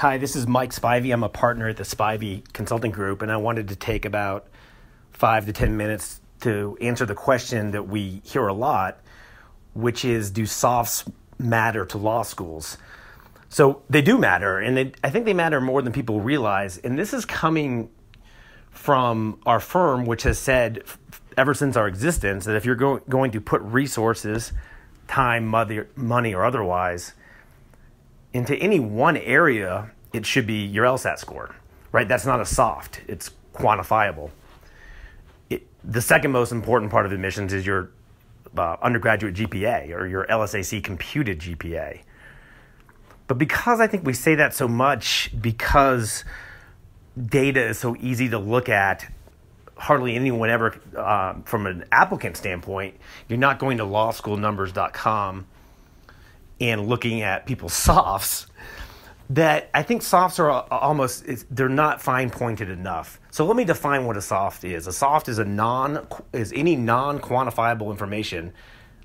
Hi, this is Mike Spivey. I'm a partner at the Spivey Consulting Group, and I wanted to take about five to 10 minutes to answer the question that we hear a lot, which is Do softs matter to law schools? So they do matter, and they, I think they matter more than people realize. And this is coming from our firm, which has said ever since our existence that if you're go- going to put resources, time, money, money, or otherwise, into any one area, it should be your LSAT score, right? That's not a soft, it's quantifiable. It, the second most important part of admissions is your uh, undergraduate GPA or your LSAC computed GPA. But because I think we say that so much, because data is so easy to look at, hardly anyone ever, uh, from an applicant standpoint, you're not going to lawschoolnumbers.com and looking at people's softs that I think softs are almost they're not fine pointed enough. So let me define what a soft is. A soft is a non is any non quantifiable information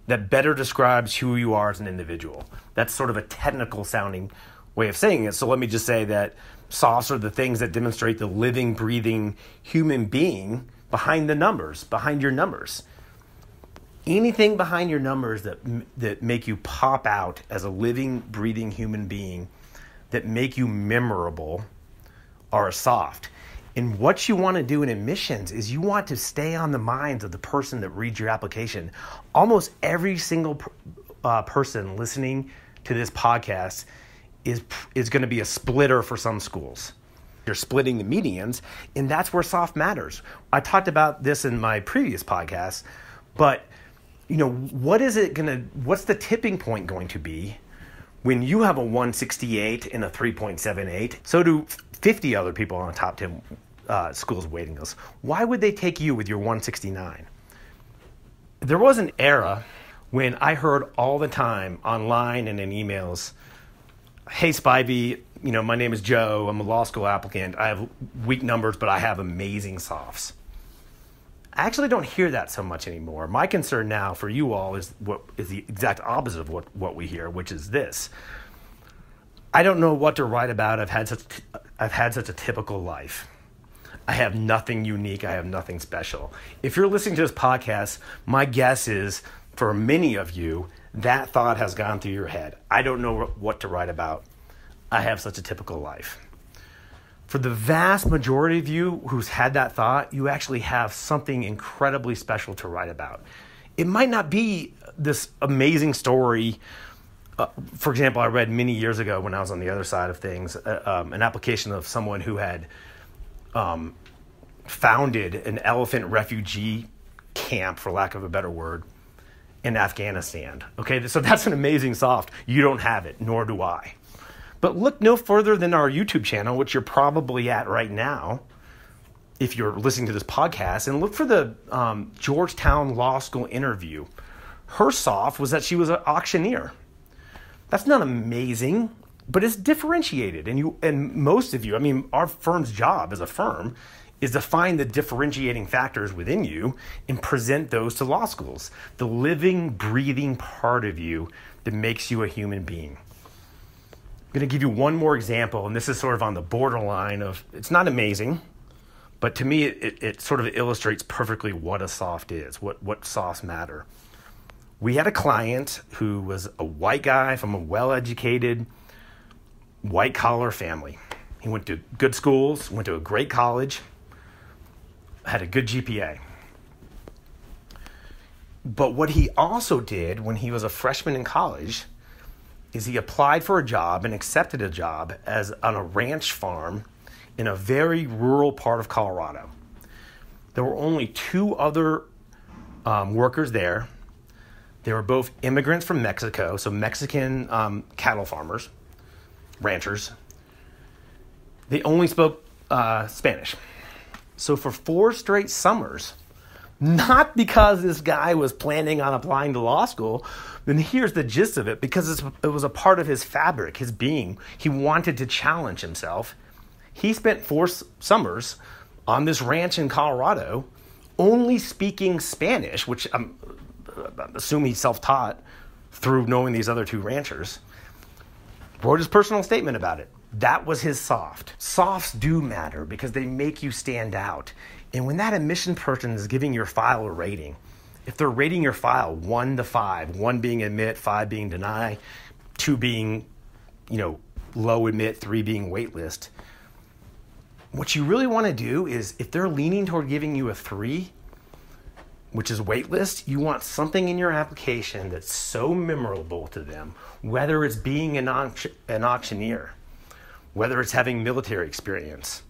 that better describes who you are as an individual. That's sort of a technical sounding way of saying it. So let me just say that softs are the things that demonstrate the living, breathing human being behind the numbers, behind your numbers anything behind your numbers that that make you pop out as a living breathing human being that make you memorable are soft. And what you want to do in admissions is you want to stay on the minds of the person that reads your application. Almost every single uh, person listening to this podcast is is going to be a splitter for some schools. You're splitting the medians and that's where soft matters. I talked about this in my previous podcast but you know, what is it going to, what's the tipping point going to be when you have a 168 and a 3.78? So do 50 other people on the top 10 uh, schools waiting list. Why would they take you with your 169? There was an era when I heard all the time online and in emails, hey, Spivey, you know, my name is Joe. I'm a law school applicant. I have weak numbers, but I have amazing softs. I actually don't hear that so much anymore. My concern now for you all is what is the exact opposite of what, what we hear, which is this. I don't know what to write about. I've had such I've had such a typical life. I have nothing unique. I have nothing special. If you're listening to this podcast, my guess is for many of you, that thought has gone through your head. I don't know what to write about. I have such a typical life for the vast majority of you who's had that thought, you actually have something incredibly special to write about. It might not be this amazing story. Uh, for example, I read many years ago when I was on the other side of things uh, um, an application of someone who had um, founded an elephant refugee camp, for lack of a better word, in Afghanistan. Okay, so that's an amazing soft. You don't have it, nor do I. But look no further than our YouTube channel, which you're probably at right now, if you're listening to this podcast, and look for the um, Georgetown Law School interview. Her soft was that she was an auctioneer. That's not amazing, but it's differentiated. And you and most of you, I mean, our firm's job as a firm is to find the differentiating factors within you and present those to law schools. The living, breathing part of you that makes you a human being. I'm going to give you one more example, and this is sort of on the borderline of it's not amazing, but to me, it, it sort of illustrates perfectly what a soft is, what, what softs matter. We had a client who was a white guy from a well educated, white collar family. He went to good schools, went to a great college, had a good GPA. But what he also did when he was a freshman in college is he applied for a job and accepted a job as on a ranch farm in a very rural part of Colorado. There were only two other um, workers there. They were both immigrants from Mexico, so Mexican um, cattle farmers, ranchers. They only spoke uh, Spanish. So for four straight summers, not because this guy was planning on applying to law school, then here's the gist of it because it was a part of his fabric, his being. He wanted to challenge himself. He spent four summers on this ranch in Colorado only speaking Spanish, which I'm, assuming he self taught through knowing these other two ranchers. Wrote his personal statement about it. That was his soft. Softs do matter because they make you stand out. And when that admission person is giving your file a rating, if they're rating your file one to five, one being admit, five being deny, two being, you know, low admit, three being waitlist, what you really want to do is if they're leaning toward giving you a three, which is waitlist, you want something in your application that's so memorable to them, whether it's being an, an auctioneer, whether it's having military experience,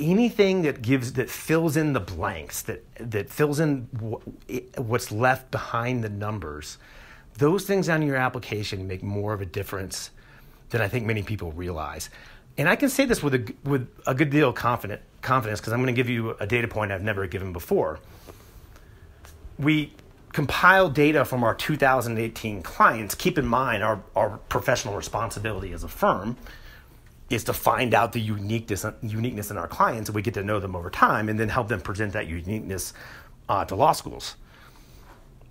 anything that gives that fills in the blanks, that that fills in what's left behind the numbers. Those things on your application make more of a difference than I think many people realize. And I can say this with a with a good deal of confident, confidence because I'm going to give you a data point I've never given before we compile data from our 2018 clients. Keep in mind, our, our professional responsibility as a firm is to find out the uniqueness, uniqueness in our clients, and we get to know them over time and then help them present that uniqueness uh, to law schools.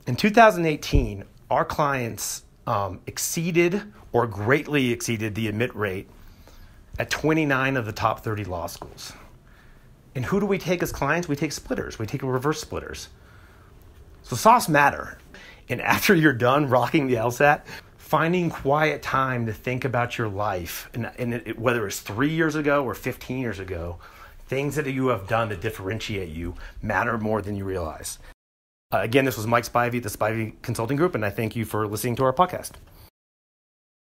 In 2018, our clients um, exceeded or greatly exceeded the admit rate at 29 of the top 30 law schools. And who do we take as clients? We take splitters, we take reverse splitters. So softs matter. And after you're done rocking the LSAT, finding quiet time to think about your life, and, and it, whether it's three years ago or 15 years ago, things that you have done to differentiate you matter more than you realize. Uh, again, this was Mike Spivey, the Spivey Consulting Group, and I thank you for listening to our podcast.